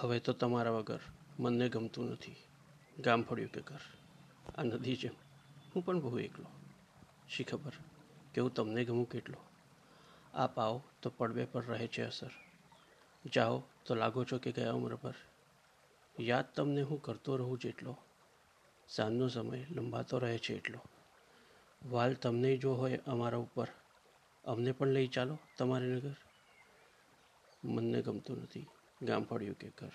હવે તો તમારા વગર મનને ગમતું નથી. ગામ ફળ્યું કે ઘર? આ નદી જેમ. હું પણ બહુ એકલો. શી ખબર કે હું તમને ગમું કેટલો? આપ આવો તો પડવે પર રહે છે અસર. જાઓ તો લાગો છો કે ગયા ઉંમર પર. યાદ તમને હું કરતો રહું જેટલો. સાંજનો સમય લંબાતો રહે છે એટલો. વાલ તમને જો હોય અમારા ઉપર, અમને પણ લઈ ચાલો તમારે નગર. મનને ગમતું નથી. ગામ ફળ્યું કે ઘર